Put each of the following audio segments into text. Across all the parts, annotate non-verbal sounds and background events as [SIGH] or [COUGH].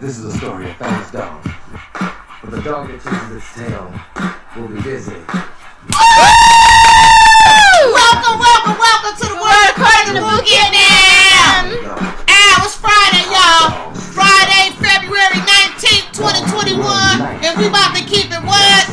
that this is a story of Fast Dog. But the dog that chases its tail will be busy. Welcome, welcome, welcome to the Word According to the Boogie and them. Ah, it's Friday, y'all. Friday, February 19th, 2021. And we about to keep it what?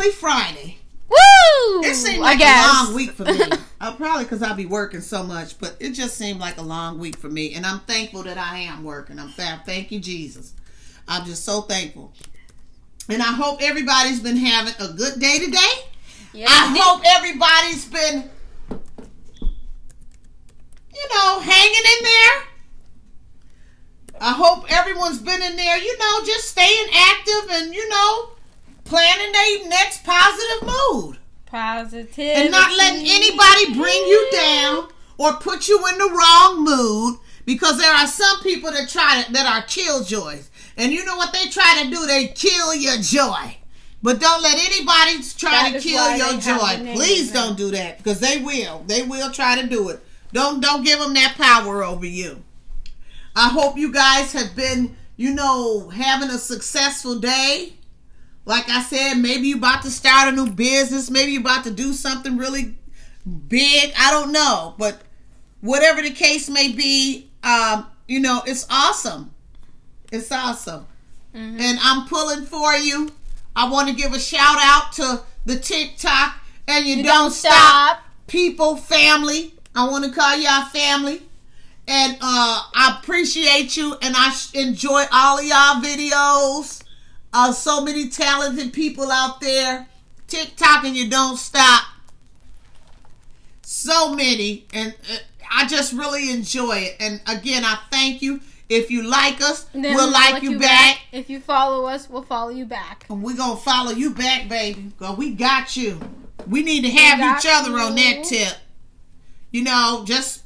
Finally Friday. Woo! It seemed like a long week for me. [LAUGHS] uh, probably because I'll be working so much, but it just seemed like a long week for me. And I'm thankful that I am working. I'm th- thank you, Jesus. I'm just so thankful. And I hope everybody's been having a good day today. Yeah, I hope everybody's been, you know, hanging in there. I hope everyone's been in there, you know, just staying active and, you know, planning their next positive mood. Positive. And not letting anybody bring you down or put you in the wrong mood because there are some people that try to, that are killjoys. And you know what they try to do? They kill your joy. But don't let anybody try That to kill your they have the joy. Please don't do that because they will. They will try to do it. Don't don't give them that power over you. I hope you guys have been, you know, having a successful day. Like I said, maybe you about to start a new business. Maybe you about to do something really big. I don't know, but whatever the case may be, um, you know, it's awesome. It's awesome, and I'm pulling for you. I want to give a shout out to the TikTok and you, You don't, stop people, family. I want to call y'all family. And uh, I appreciate you and I enjoy all of y'all videos. Uh, so many talented people out there. TikTok and you don't stop. So many. And uh, I just really enjoy it. And again, I thank you. If you like us, Then we'll like you, back. If you follow us, we'll follow you back. And we're going to follow you back, baby. Because we got you. We need to have each other on that tip. You know, just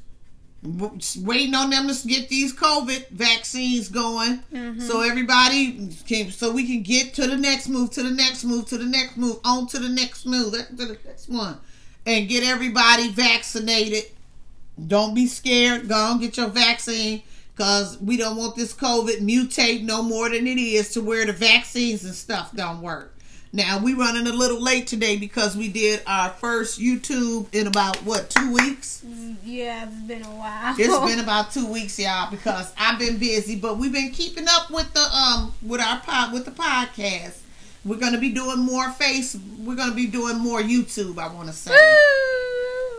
waiting on them to get these COVID vaccines going, Mm-hmm. so everybody can, so we can get to the next move, to the next move, to the next move, on to the next move, to the next one, and get everybody vaccinated. Don't be scared. Go and get your vaccine because we don't want this COVID mutate no more than it is to where the vaccines and stuff don't work. Now we running a little late today because we did our first YouTube in about what two weeks. Yeah, it's been a while. It's [LAUGHS] been about two weeks, y'all, because I've been busy, but we've been keeping up with the um with our pod with the podcast. We're gonna be doing more face. We're gonna be doing more YouTube. I want to say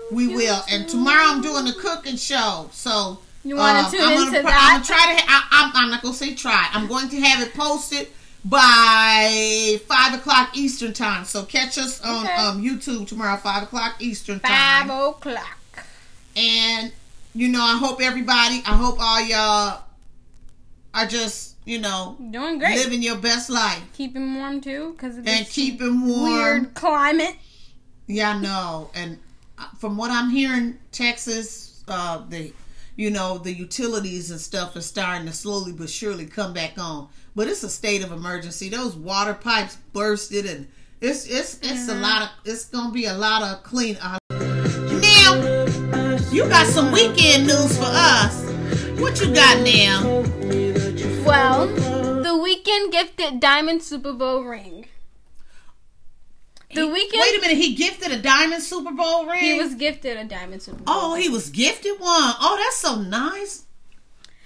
we will. And tomorrow I'm doing a cooking show, so You want um, to tune I'm into gonna, pr- that? I'm gonna try to. I, I'm, I'm not gonna say try. I'm going to have it posted by five o'clock Eastern time. So catch us on Okay. um, YouTube tomorrow, five o'clock Eastern time. Five o'clock. And you know, I hope everybody. I hope all y'all are just you know Doing great. living your best life Keeping warm too, because and keeping warm. weird climate. Yeah, I know. And uh, from what I'm hearing, Texas, uh, the you know the utilities and stuff are starting to slowly but surely come back on. But it's a state of emergency. Those water pipes bursted, and it's it's it's a lot of it's gonna be a lot of clean. Uh, now you got some Weeknd news for us. What you got now? Well, the Weeknd gifted Diamond Super Bowl ring. The Weeknd Wait a minute. He gifted a diamond Super Bowl ring. he was gifted a Diamond Super Bowl. Oh, he was gifted one. Oh, that's so nice.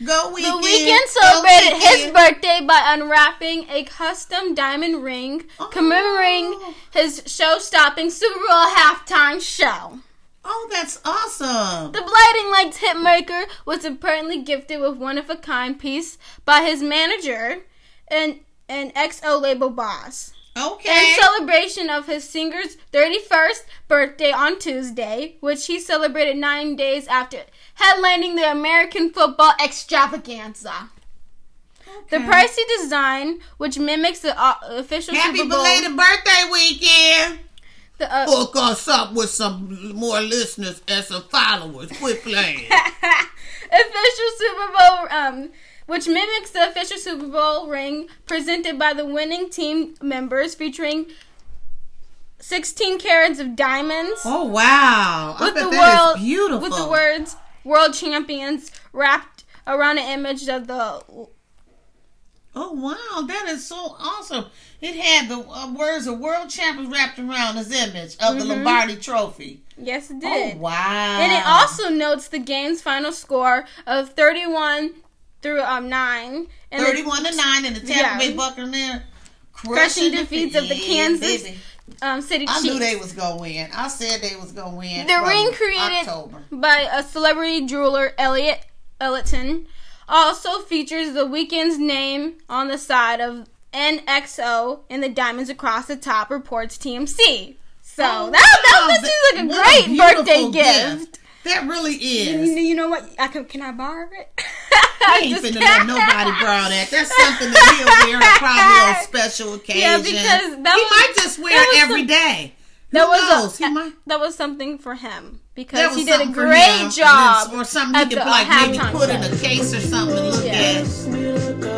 Go The Weeknd. Weeknd celebrated his birthday by unwrapping a custom diamond ring oh. commemorating Oh. his show-stopping Super Bowl halftime show. Oh, that's awesome. The Blinding Lights hitmaker was apparently gifted with one-of-a-kind piece by his manager and an XO label boss. Okay. In celebration of his singer's 31st birthday on Tuesday, which he celebrated nine days after headlining the American football extravaganza. The pricey design, which mimics the uh, official Happy Super Bowl, belated birthday Weeknd. The, uh, Hook us up with some more listeners and some followers. Quit playing. [LAUGHS] official Super Bowl, um, which mimics the official Super Bowl ring presented by the winning team members, featuring 16 carats of diamonds oh wow! I with the that world is beautiful. with the words "World Champions" wrapped around an image of the. Oh wow, that is so awesome! It had the uh, words of world champions wrapped around his image of the Lombardi Trophy. Yes, it did. Oh did. wow! And it also notes the game's final score of 31 through um 9. And the- thirty-one to nine in the Tampa Yeah. Bay Buccaneers Crushing defeats of the Kansas baby. um, City I knew they was gonna win. I said they was gonna win. The ring created October. by a celebrity jeweler, Elliot Ellington, also features the Weeknd's name on the side of NXO and the diamonds across the top, reports TMZ. So Oh, that, that, wow. that seems like a What great beautiful birthday gift. That really You, is. you know what? I can, can I borrow it? [LAUGHS] I ain't finna let nobody borrow that. That's something that he'll wear probably on [LAUGHS] special occasions. Yeah, because he was- might just wear it every some- day. That Who was knows? a, he might. that was something for him because he did a great job. or something he could the uh, like maybe put in a case or something to look at.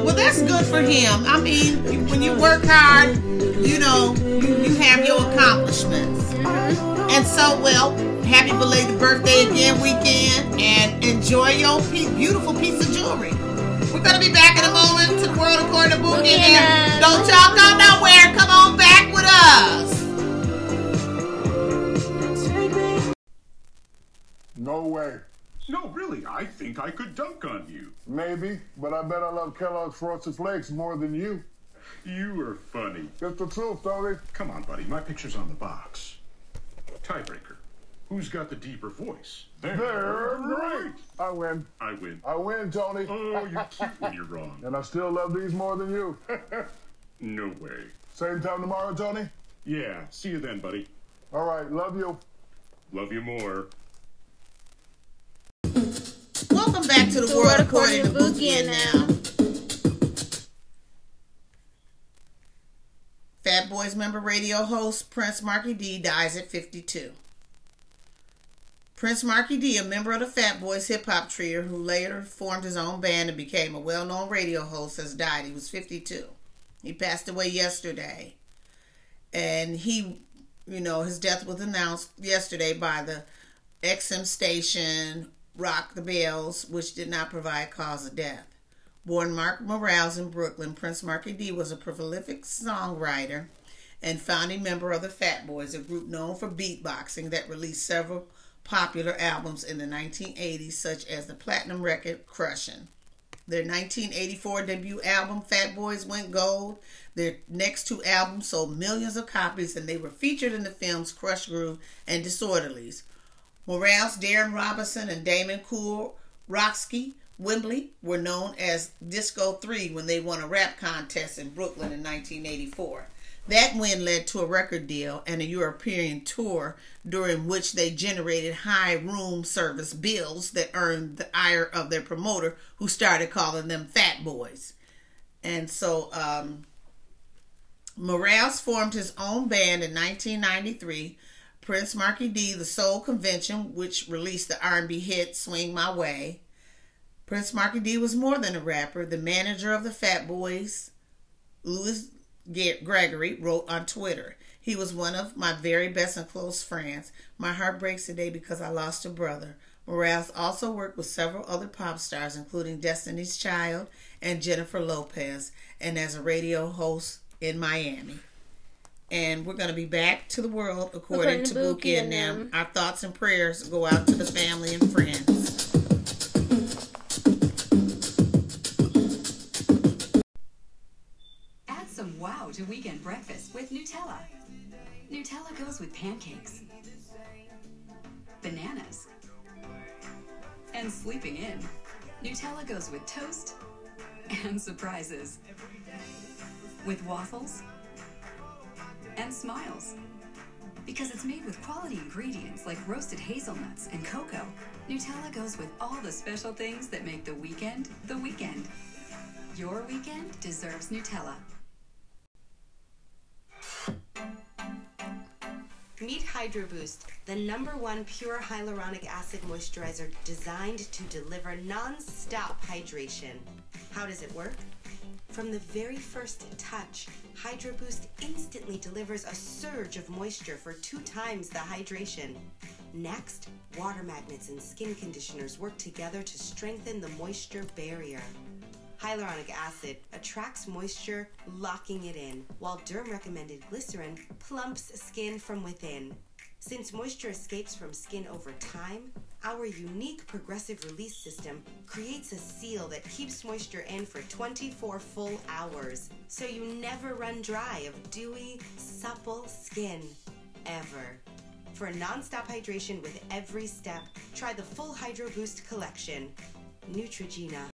Well, that's good for him. I mean, when you work hard, you know, you, you have your accomplishments. Mm-hmm. And so, well, happy belated birthday again Weeknd and enjoy your pe- beautiful piece of jewelry. We're going to be back in a moment to the world according to Boogie. Boogie And don't y'all go nowhere. Come on back with us. No way. No, really, I think I could dunk on you. Maybe, but I bet I love Kellogg's Frosted Flakes more than you. You are funny. It's the truth, Tony. Come on, buddy, my picture's on the box. Tiebreaker. Who's got the deeper voice? They're great. I win. I win. I win, Tony. Oh, you're cute when you're wrong. [LAUGHS] And I still love these more than you. [LAUGHS] No way. Same time tomorrow, Tony? Yeah, see you then, buddy. All right, love you. Love you more. Welcome back to the, The world World according to According and Boogie now. Fat Boys member radio host Prince Markie Dee dies at 52. Prince Markie Dee, a member of the Fat Boys hip hop trio who later formed his own band and became a well known radio host, has died. He was 52. He passed away yesterday. And he, you know, his death was announced yesterday by the XM station Rock the Bells, which did not provide cause of death. Born Mark Morales in Brooklyn, Prince Markie Dee was a prolific songwriter and founding member of the Fat Boys, a group known for beatboxing that released several popular albums in the 1980s, such as the platinum record Crushin'. Their 1984 debut album, Fat Boys Went Gold, their next two albums sold millions of copies and they were featured in the films Krush Groove and Disorderlies. Morales, Darren Robinson, and Damon Kool Rock-Ski Wimbley were known as Disco 3 when they won a rap contest in Brooklyn in 1984. That win led to a record deal and a European tour during which they generated high room service bills that earned the ire of their promoter, who started calling them Fat Boys. And so um, Morales formed his own band in 1993, Prince Markie Dee, the Soul Convention, which released the R&B hit "Swing My Way." Prince Markie Dee was more than a rapper. The manager of the Fat Boys, Louis Gregory, wrote on Twitter, "He was one of my very best and close friends. My heart breaks today because I lost a brother." Morales also worked with several other pop stars, including Destiny's Child and Jennifer Lopez, and as a radio host in Miami. And we're going to be back to the world according, According to to Buki Buki and and them. them. Our thoughts and prayers go out to the family and friends. To weekend breakfast with Nutella. Nutella goes with pancakes, bananas, and sleeping in. Nutella goes with toast and surprises, with waffles and smiles. Because it's made with quality ingredients like roasted hazelnuts and cocoa, Nutella goes with all the special things that make the weekend the weekend. Your weekend deserves Nutella. Meet Hydro Boost, the number one pure hyaluronic acid moisturizer designed to deliver non-stop hydration. How does it work? From the very first touch, Hydro Boost instantly delivers a surge of moisture for two times the hydration. Next, water magnets and skin conditioners work together to strengthen the moisture barrier. Hyaluronic acid attracts moisture, locking it in, while derm recommended glycerin plumps skin from within. Since moisture escapes from skin over time, our unique progressive release system creates a seal that keeps moisture in for 24 full hours, so you never run dry of dewy, supple skin. Ever. For non-stop hydration with every step, try the full Hydro Boost collection. Neutrogena.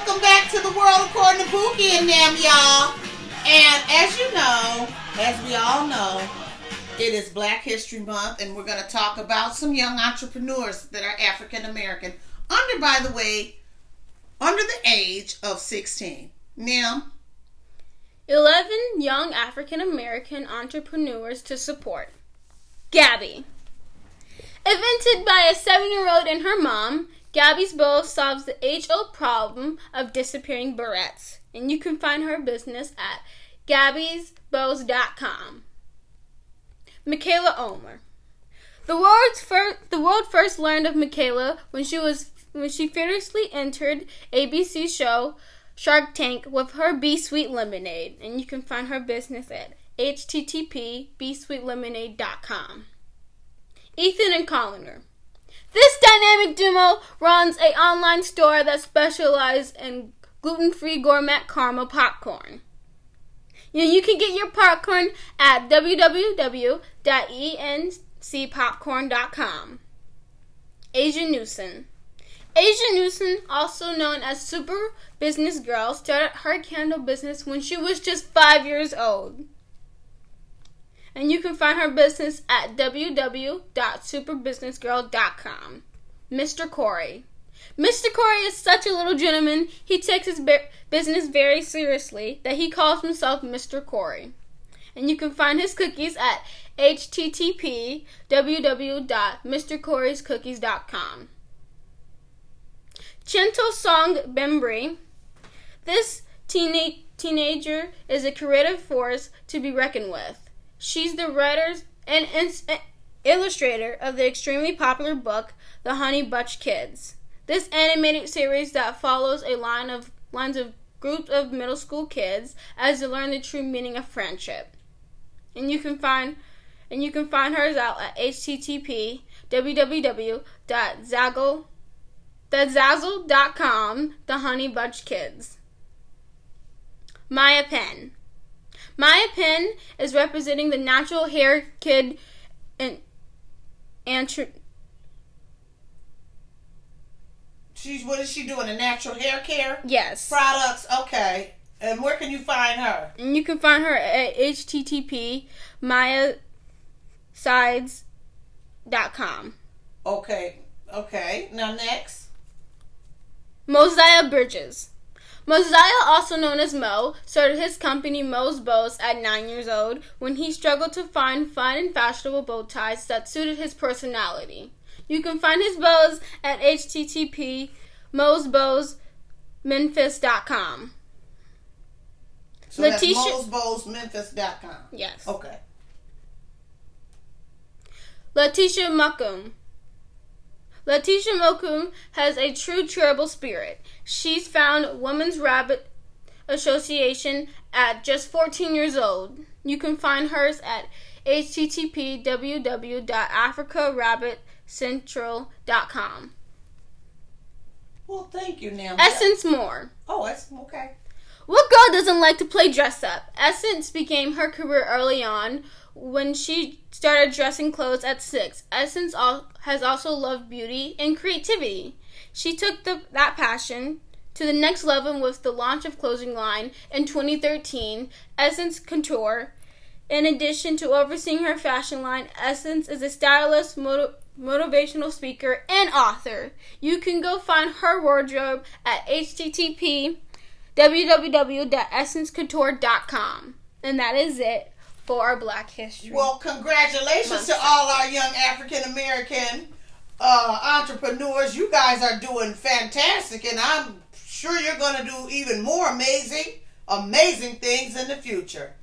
Welcome back to the world according to Pookie and them, y'all. And as you know, as we all know, it is Black History Month, and we're going to talk about some young entrepreneurs that are African American, under, by the way, under the age of 16. Now, 11 young African American entrepreneurs to support. Gabby. Invented by a seven year old and her mom, Gabby's Bow solves the age old problem of disappearing barrettes. And you can find her business at gabbysbows.com. Mikaila Ulmer. The fir- the world first learned of Mikaila when she was when she fearlessly entered ABC show Shark Tank with her B Sweet Lemonade, and you can find her business at http bsweetlemonade.com. Ethan and Colliner. This dynamic duo runs a online store that specializes in gluten-free gourmet caramel popcorn. You, you can get your popcorn at www.encpopcorn.com. Asia Newson. Asia Newson, also known as Super Business Girl, started her candle business when she was just five years old. And you can find her business at www.superbusinessgirl.com. Mr. Corey. Mr. Corey is such a little gentleman, he takes his business very seriously that he calls himself Mr. Corey. And you can find his cookies at http www.mrcorey'scookies.com. Chental-Song Bembry. This teena- teenager is a creative force to be reckoned with. She's the writer and ins- illustrator of the extremely popular book The Honey Bunch Kids. This animated series that follows a line of lines of groups of middle school kids as they learn the true meaning of friendship. And you can find and you can find hers out at http www.zazzle thezazzle.com the honey bunch kids maya penn maya penn is representing the natural hair kid and and she's what is she doing? A natural hair care yes products. Okay, and where can you find her? and you can find her at http mayasides.com Okay, okay. Now next. Moziah Bridges. Moziah, also known as Mo, started his company Mo's Bows at nine years old when he struggled to find fun and fashionable bow ties that suited his personality. You can find his bows at http mosbowsmemphis.com. So Letitia- that's mosbowsmemphis.com. Yes. Okay. Letitia Muckum. Letitia Mokum has a true charitable spirit. She's found Women's Rabbit Association at just 14 years old. You can find hers at http www.africarabbitcentral.com. Well, thank you, now. Essence Moore. Oh, that's okay. What girl doesn't like to play dress up? Essence became her career early on when she started dressing clothes at six. Essence has also loved beauty and creativity. She took the, that passion to the next level with the launch of clothing line in 2013, Essence Couture. In addition to overseeing her fashion line, Essence is a stylist, motiv- motivational speaker, and author. You can go find her wardrobe at http www.essencecouture.com. And that is it for our Black History. Well, congratulations to all our young African American uh, entrepreneurs. You guys are doing fantastic, and I'm sure you're going to do even more amazing, amazing things in the future.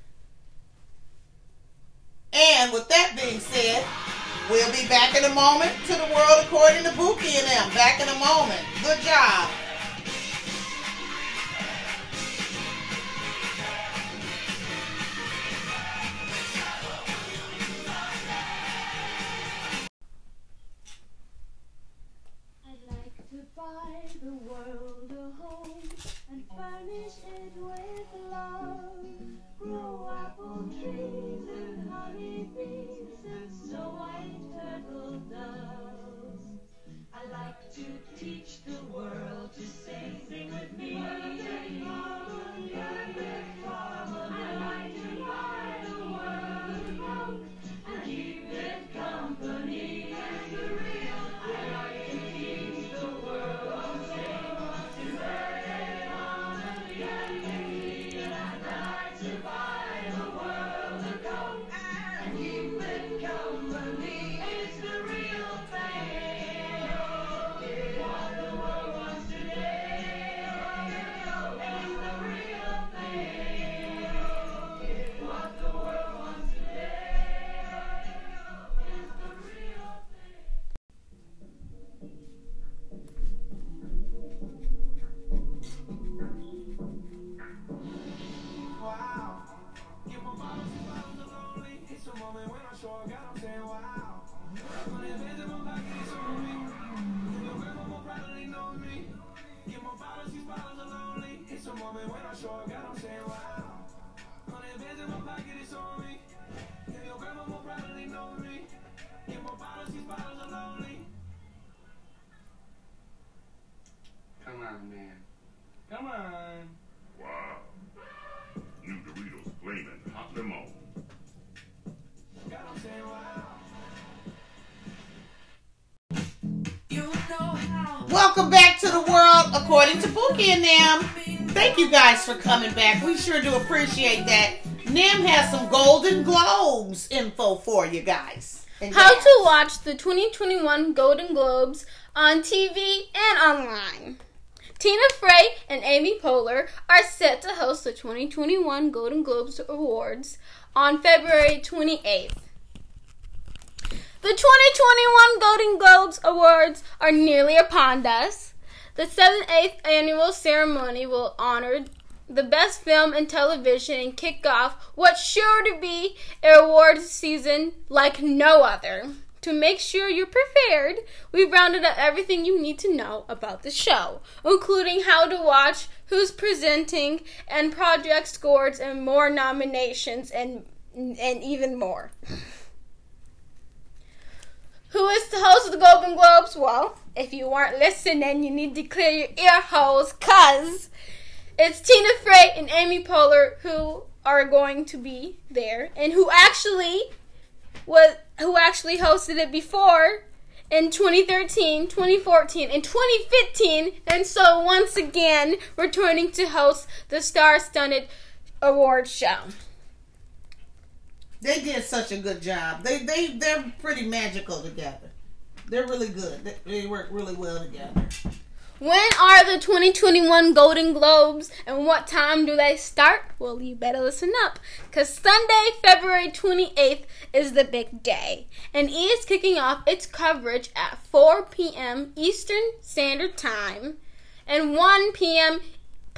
And with that being said, we'll be back in a moment to the world according to Buki and them. Back in a moment. Good job. Furnish it with love. Come on, man. Come on. Welcome back to the world according to Bookie and Nem. Thank you guys for coming back. We sure do appreciate that. Nem has some Golden Globes info for you guys. How to watch the 2021 Golden Globes on TV and online. Tina Fey and Amy Poehler are set to host the 2021 Golden Globes Awards on February 28th. The 2021 Golden Globes Awards are nearly upon us. The 78th annual ceremony will honor the best film and television and kick off what's sure to be an awards season like no other. To make sure you're prepared, we've rounded up everything you need to know about the show, including how to watch, who's presenting, and project scores, and more nominations, and and even more. Who is the host of the Golden Globes? Well, if you weren't listening, you need to clear your ear holes, cause it's Tina Fey and Amy Poehler who are going to be there, and who actually was who actually hosted it before in 2013, 2014, and 2015, and so once again returning to host the star-studded award show. They did such a good job. They they they're pretty magical together. They're really good. They, they work really well together. When are the 2021 Golden Globes and what time do they start? Well, you better listen up because Sunday, February 28th is the big day. And E is kicking off its coverage at 4 p.m. Eastern Standard Time and 1 p.m.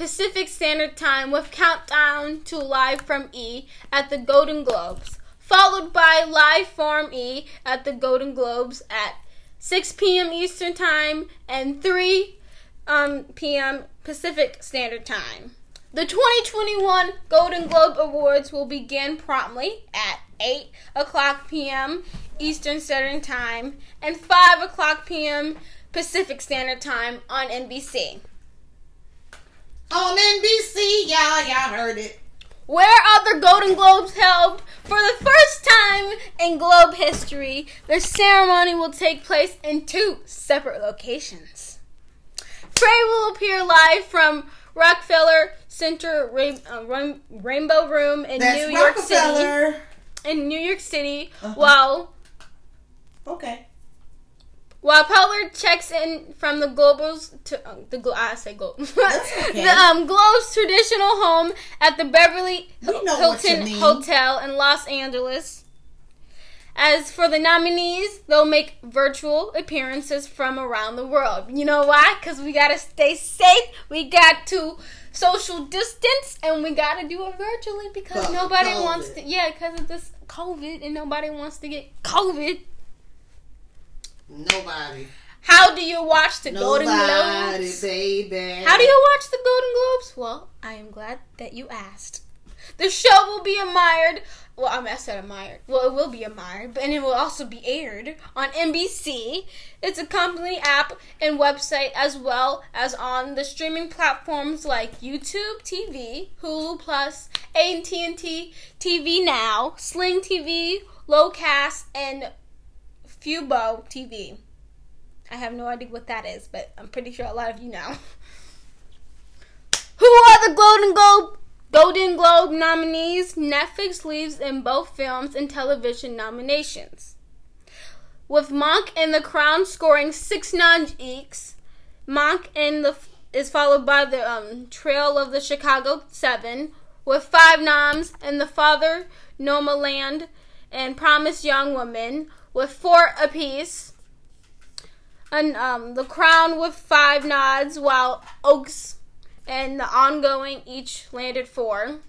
Pacific Standard Time with countdown to live from E at the Golden Globes, followed by live from E at the Golden Globes at 6 p.m. Eastern Time and 3 um, p.m. Pacific Standard Time. The 2021 Golden Globe Awards will begin promptly at 8 o'clock p.m. Eastern Standard Time and 5 o'clock p.m. Pacific Standard Time on NBC. On NBC, y'all, y'all heard it. Where are the Golden Globes held? For the first time in Globe history, the ceremony will take place in two separate locations. Fey will appear live from Rockefeller Center Rain, uh, Rain- Rainbow Room in That's New York City. Rockefeller. In New York City, Uh-huh. while Okay. While Poehler checks in from the Globals to uh, the Glo- I say Globe [LAUGHS] okay. the um Globe's traditional home at the Beverly We know what you Hilton. Hotel in Los Angeles. As for the nominees, they'll make virtual appearances from around the world. You know why? Because we gotta stay safe. We got to social distance, and we gotta do it virtually because nobody COVID. wants to. Yeah, because of this COVID, and nobody wants to get COVID. Nobody. How do you watch the Golden Globes? baby. How do you watch the Golden Globes? Well, I am glad that you asked. The show will be admired. Well, I, mean, I said admired. Well, it will be admired, but and it will also be aired on NBC. It's a company app and website as well as on the streaming platforms like YouTube TV, Hulu Plus, AT&T TV Now, Sling TV, Locast, and Fubo TV. I have no idea what that is, but I'm pretty sure a lot of you know. Who are the Golden Globe Golden Globe nominees? Netflix leaves in both films and television nominations. With Mank and The Crown scoring six each, Mank and the is followed by the um, Trial of the Chicago Seven with five noms, and The Father, Nomadland, and Promised Young Woman with four apiece and um, the crown with five nods, while Ozark and the Undoing each landed four.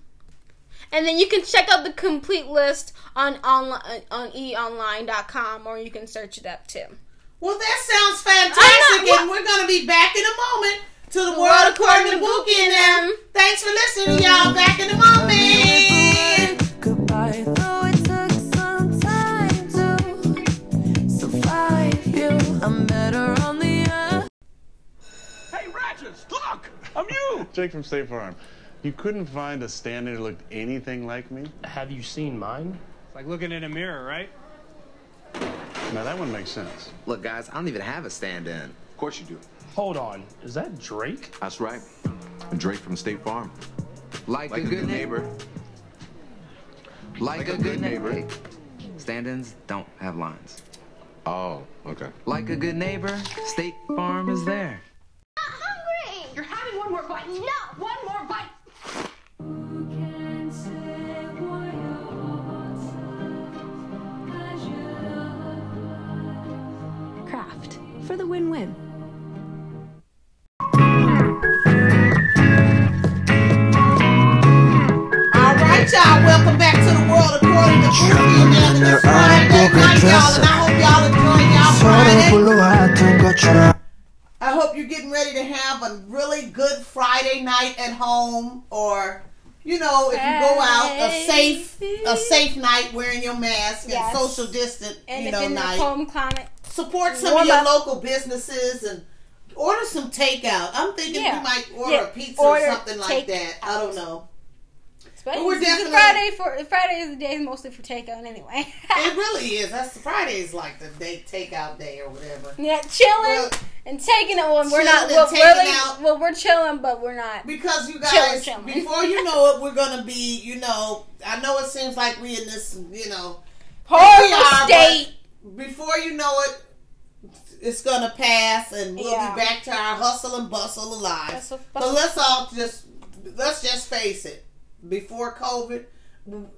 And then you can check out the complete list on online on eonline.com, or you can search it up too. Well, that sounds fantastic, know, and we're gonna be back in a moment to the, The world according to according to Bookie Bookie and and them. Thanks for listening, y'all. Back in a moment. I'm better on the other. Hey, Ratchets, look! I'm you! [LAUGHS] Jake from State Farm. You couldn't find a stand-in who looked anything like me? Have you seen mine? It's like looking in a mirror, right? Now that one makes sense. Look, guys, I don't even have a stand-in. Of course you do. Hold on. Is that Drake? That's right. Drake from State Farm. Like, a, good, neighbor. Like, a, good, neighbor. neighbor. Stand-ins don't have lines. Oh, okay. Like a good neighbor, State Farm is there. hungry. You're having one more bite. No, one more bite. Kraft for the win-win. All right, y'all. Welcome back to the world according to Bookie and them. It's Friday night, y'all, and I hope y'all enjoying y'all Friday. I hope you're getting ready to have a really good Friday night at home, or you know, if you go out, a safe, a safe night wearing your mask and Yes. social distant, And you know, in night. home climate, Support some warm of your up. local businesses and order some takeout. I'm thinking Yeah. we might order Yeah. a pizza Order or something like takeout. that. I don't know. Especially we're definitely- Friday for Friday is the day mostly for takeout anyway. It [LAUGHS] really is. That's Friday is like the day takeout day or whatever. yeah, chilling Well, and taking it when we're not. Well, really, out. well, we're chilling, but we're not. Because you guys, chilling. before you know it, we're gonna be. You know, I know it seems like we in this. You know, Horrible state. Before you know it, it's gonna pass, and we'll Yeah. be back to our hustle and bustle of lives. But let's all just let's just face it. Before COVID,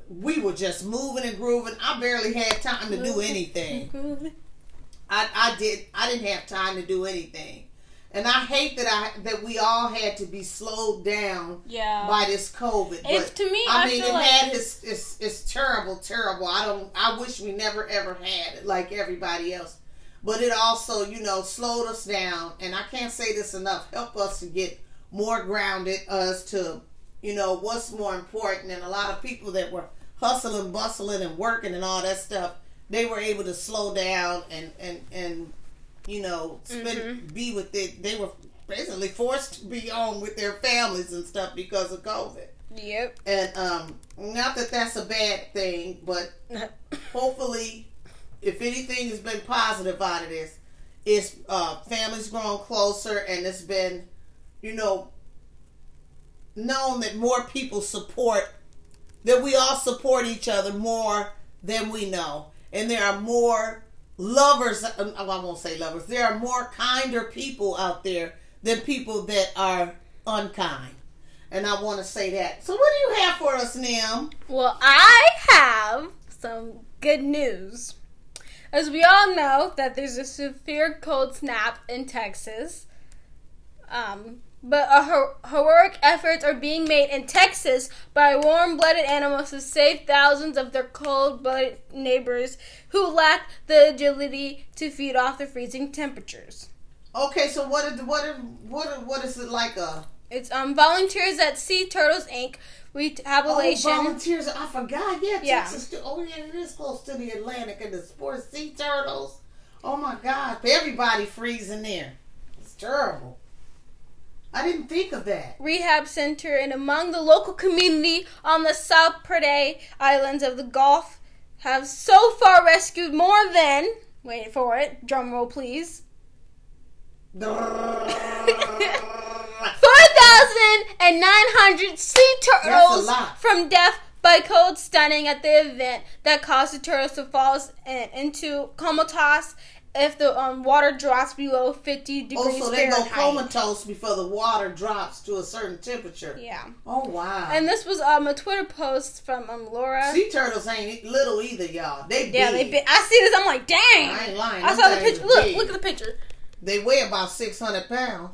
we were just moving and grooving. I barely had time to do anything. I, I did I didn't have time to do anything. And I hate that I that we all had to be slowed down Yeah. by this COVID. It's- But, to me, I I mean, feel it like- had its, its it's terrible, terrible. I don't. I wish we never ever had it like everybody else. But it also, you know, slowed us down. And I can't say this enough. Help us to get more grounded Us to, you know, what's more important. And a lot of people that were hustling, bustling, and working and all that stuff, they were able to slow down and and and you know spend be with it. They were basically forced to be on with their families and stuff because of COVID. Yep. And um, not that that's a bad thing, but [LAUGHS] hopefully, if anything has been positive out of this, it's uh, families grown closer, and it's been, you know, known that more people support that we all support each other more than we know, and there are more lovers. um, I won't say lovers. There are more kinder people out there than people that are unkind, and I want to say that. So, what do you have for us, Nem? Well, I have some good news. As we all know, that there's a severe cold snap in Texas. Um, but a her- heroic efforts are being made in Texas by warm-blooded animals to save thousands of their cold-blooded neighbors who lack the agility to feed off the freezing temperatures. Okay, so what is what is what is, what is it like a It's um volunteers at Sea Turtles Inc. Rehabilitation. Oh, volunteers! I forgot. Yeah, Yeah. Texas. too. Oh, yeah, it is close to the Atlantic and the sports sea turtles. Oh my God! Everybody freezing there. It's terrible. I didn't think of that. rehab center and among the local community on the South Islands of the Gulf have so far rescued more than wait for it, drum roll please. Four thousand and nine hundred sea turtles That's a lot. from death by cold stunning at the event that caused the turtles to fall in, into comatose if the um, water drops below 50 degrees Oh, so they go Fahrenheit. comatose before the water drops to a certain temperature. Yeah. Oh wow. And this was um, a Twitter post from um, Laura. sea turtles ain't little either, y'all. They Yeah, big. they big. I see this. I'm like, dang. I ain't lying. I saw the picture. Look, big. look at the picture. They weigh about six hundred pounds.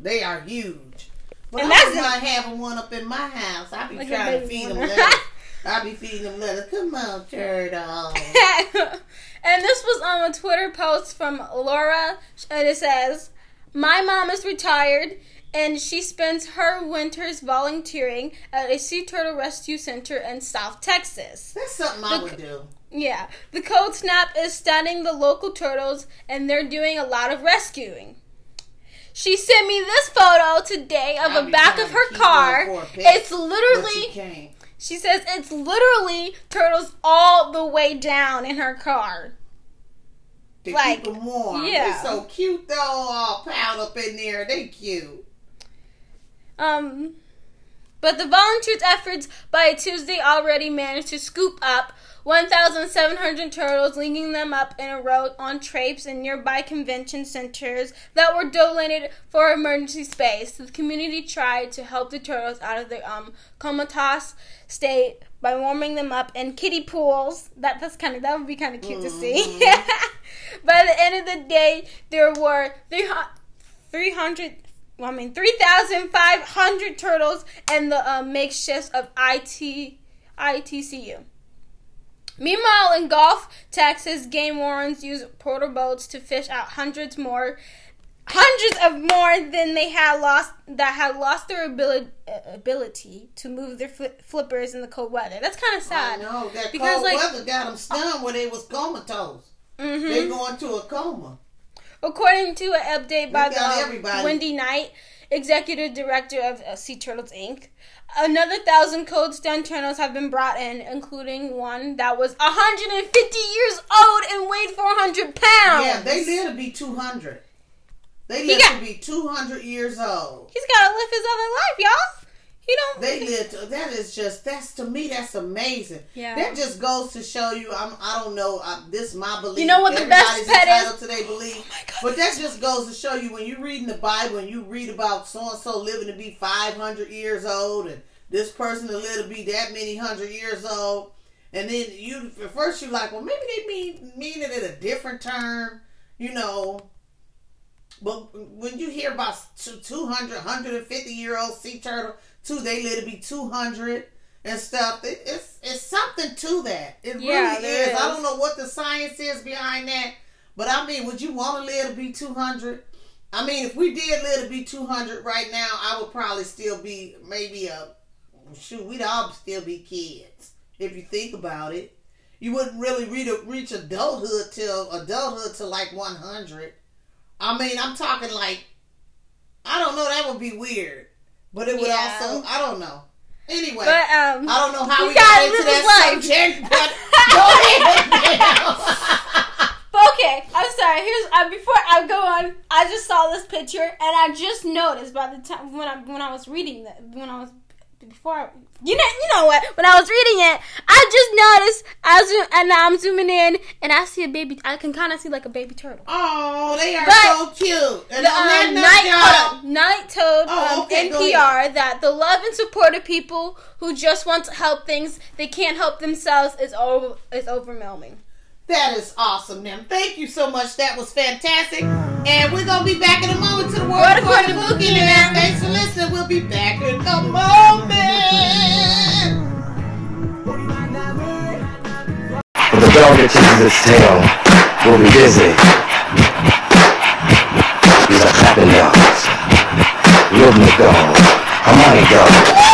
They are huge. But And I that's not having one up in my house. I be Like trying to feed them lettuce. [LAUGHS] I be feeding them lettuce. Come on, turtle. [LAUGHS] and this was on a Twitter post from Laura, and it says, "My mom is retired." And she spends her winters volunteering at a sea turtle rescue center in South Texas. That's something I The- would do. Yeah, the cold snap is stunning the local turtles, and they're doing a lot of rescuing. She sent me this photo today of I'll the back of her car. one for a pet, It's literally she says it's literally turtles all the way down in her car. To Like, keep them warm. yeah. They're so cute though, all piled up in there. They cute. Um, but the volunteers' efforts by Tuesday already managed to scoop up 1,700 turtles, linking them up in a row on traps in nearby convention centers that were donated for emergency space. The community tried to help the turtles out of their um, comatose state by warming them up in kiddie pools. That that's kind of that would be kind of cute to see. [LAUGHS] by the end of the day, there were 300 300 well, I mean, 3,500 turtles and the uh, makeshifts of IT, ITCU. Meanwhile, in Gulf, Texas, game wardens use portal boats to fish out hundreds more, hundreds of more than they had lost that had lost their ability ability to move their fli flippers in the cold weather. That's kind of sad. I know that because cold like weather got them stunned when they was comatose. Mhm. They go into a coma. According to an update by the. Wendy Knight, executive director of Sea Turtles Inc., another thousand cold stun turtles have been brought in, including one that was 150 years old and weighed 400 pounds. Yeah, they live to be two hundred. They He live got- to be two hundred years old. He's got to live his other life, y'all. He don't. They live. That is just. That's to me. That's amazing. Yeah. That just goes to show you. I'm. I don't know. I, this my belief. You know what the best pet entitled is? to their belief. Oh but that just goes to show you when you read in the Bible and you read about so and so living to be 500 years old and this person to live to be that many hundred years old. And then you at first you're like, well, maybe they mean mean it in a different term, you know. But when you hear about two- 200, 150 year old sea turtle, two they live to be 200 and stuff. It, it's it's something to that. It Yeah, really is. I don't know what the science is behind that, but I mean, would you want to live to be 200? I mean, if we did live to be 200 right now, I would probably still be maybe a shoot. We'd all still be kids if you think about it. You wouldn't really reach, reach adulthood till adulthood till like 100. I mean, I'm talking like I don't know. That would be weird, but it would Yeah. also I don't know. Anyway, But, um, I don't know how we gotta into that life. subject, [LAUGHS] but go ahead. But [LAUGHS] okay, I'm sorry. Here's uh, before I go on. I I just saw this picture and I just noticed by the time when I when I was reading that when I was before I, you know you know what when I was reading it I just noticed I zoom and now I'm zooming in and I see a baby I can kind of see like a baby turtle. Oh, they are But so cute. And the um, Knight toad, Knight toad Oh, um, okay, NPR that the love and support of people who just want to help things they can't help themselves is over is overwhelming. That is awesome, Nem. Thank you so much. That was fantastic. And we're gonna be back in a moment to the world Word according according to to Boogie Boogie Man. Man. Thanks for listening. We'll be back in a moment. The dog that chases its tail will be busy. These are clapping dogs. Rhythmic dogs. Harmonic dogs.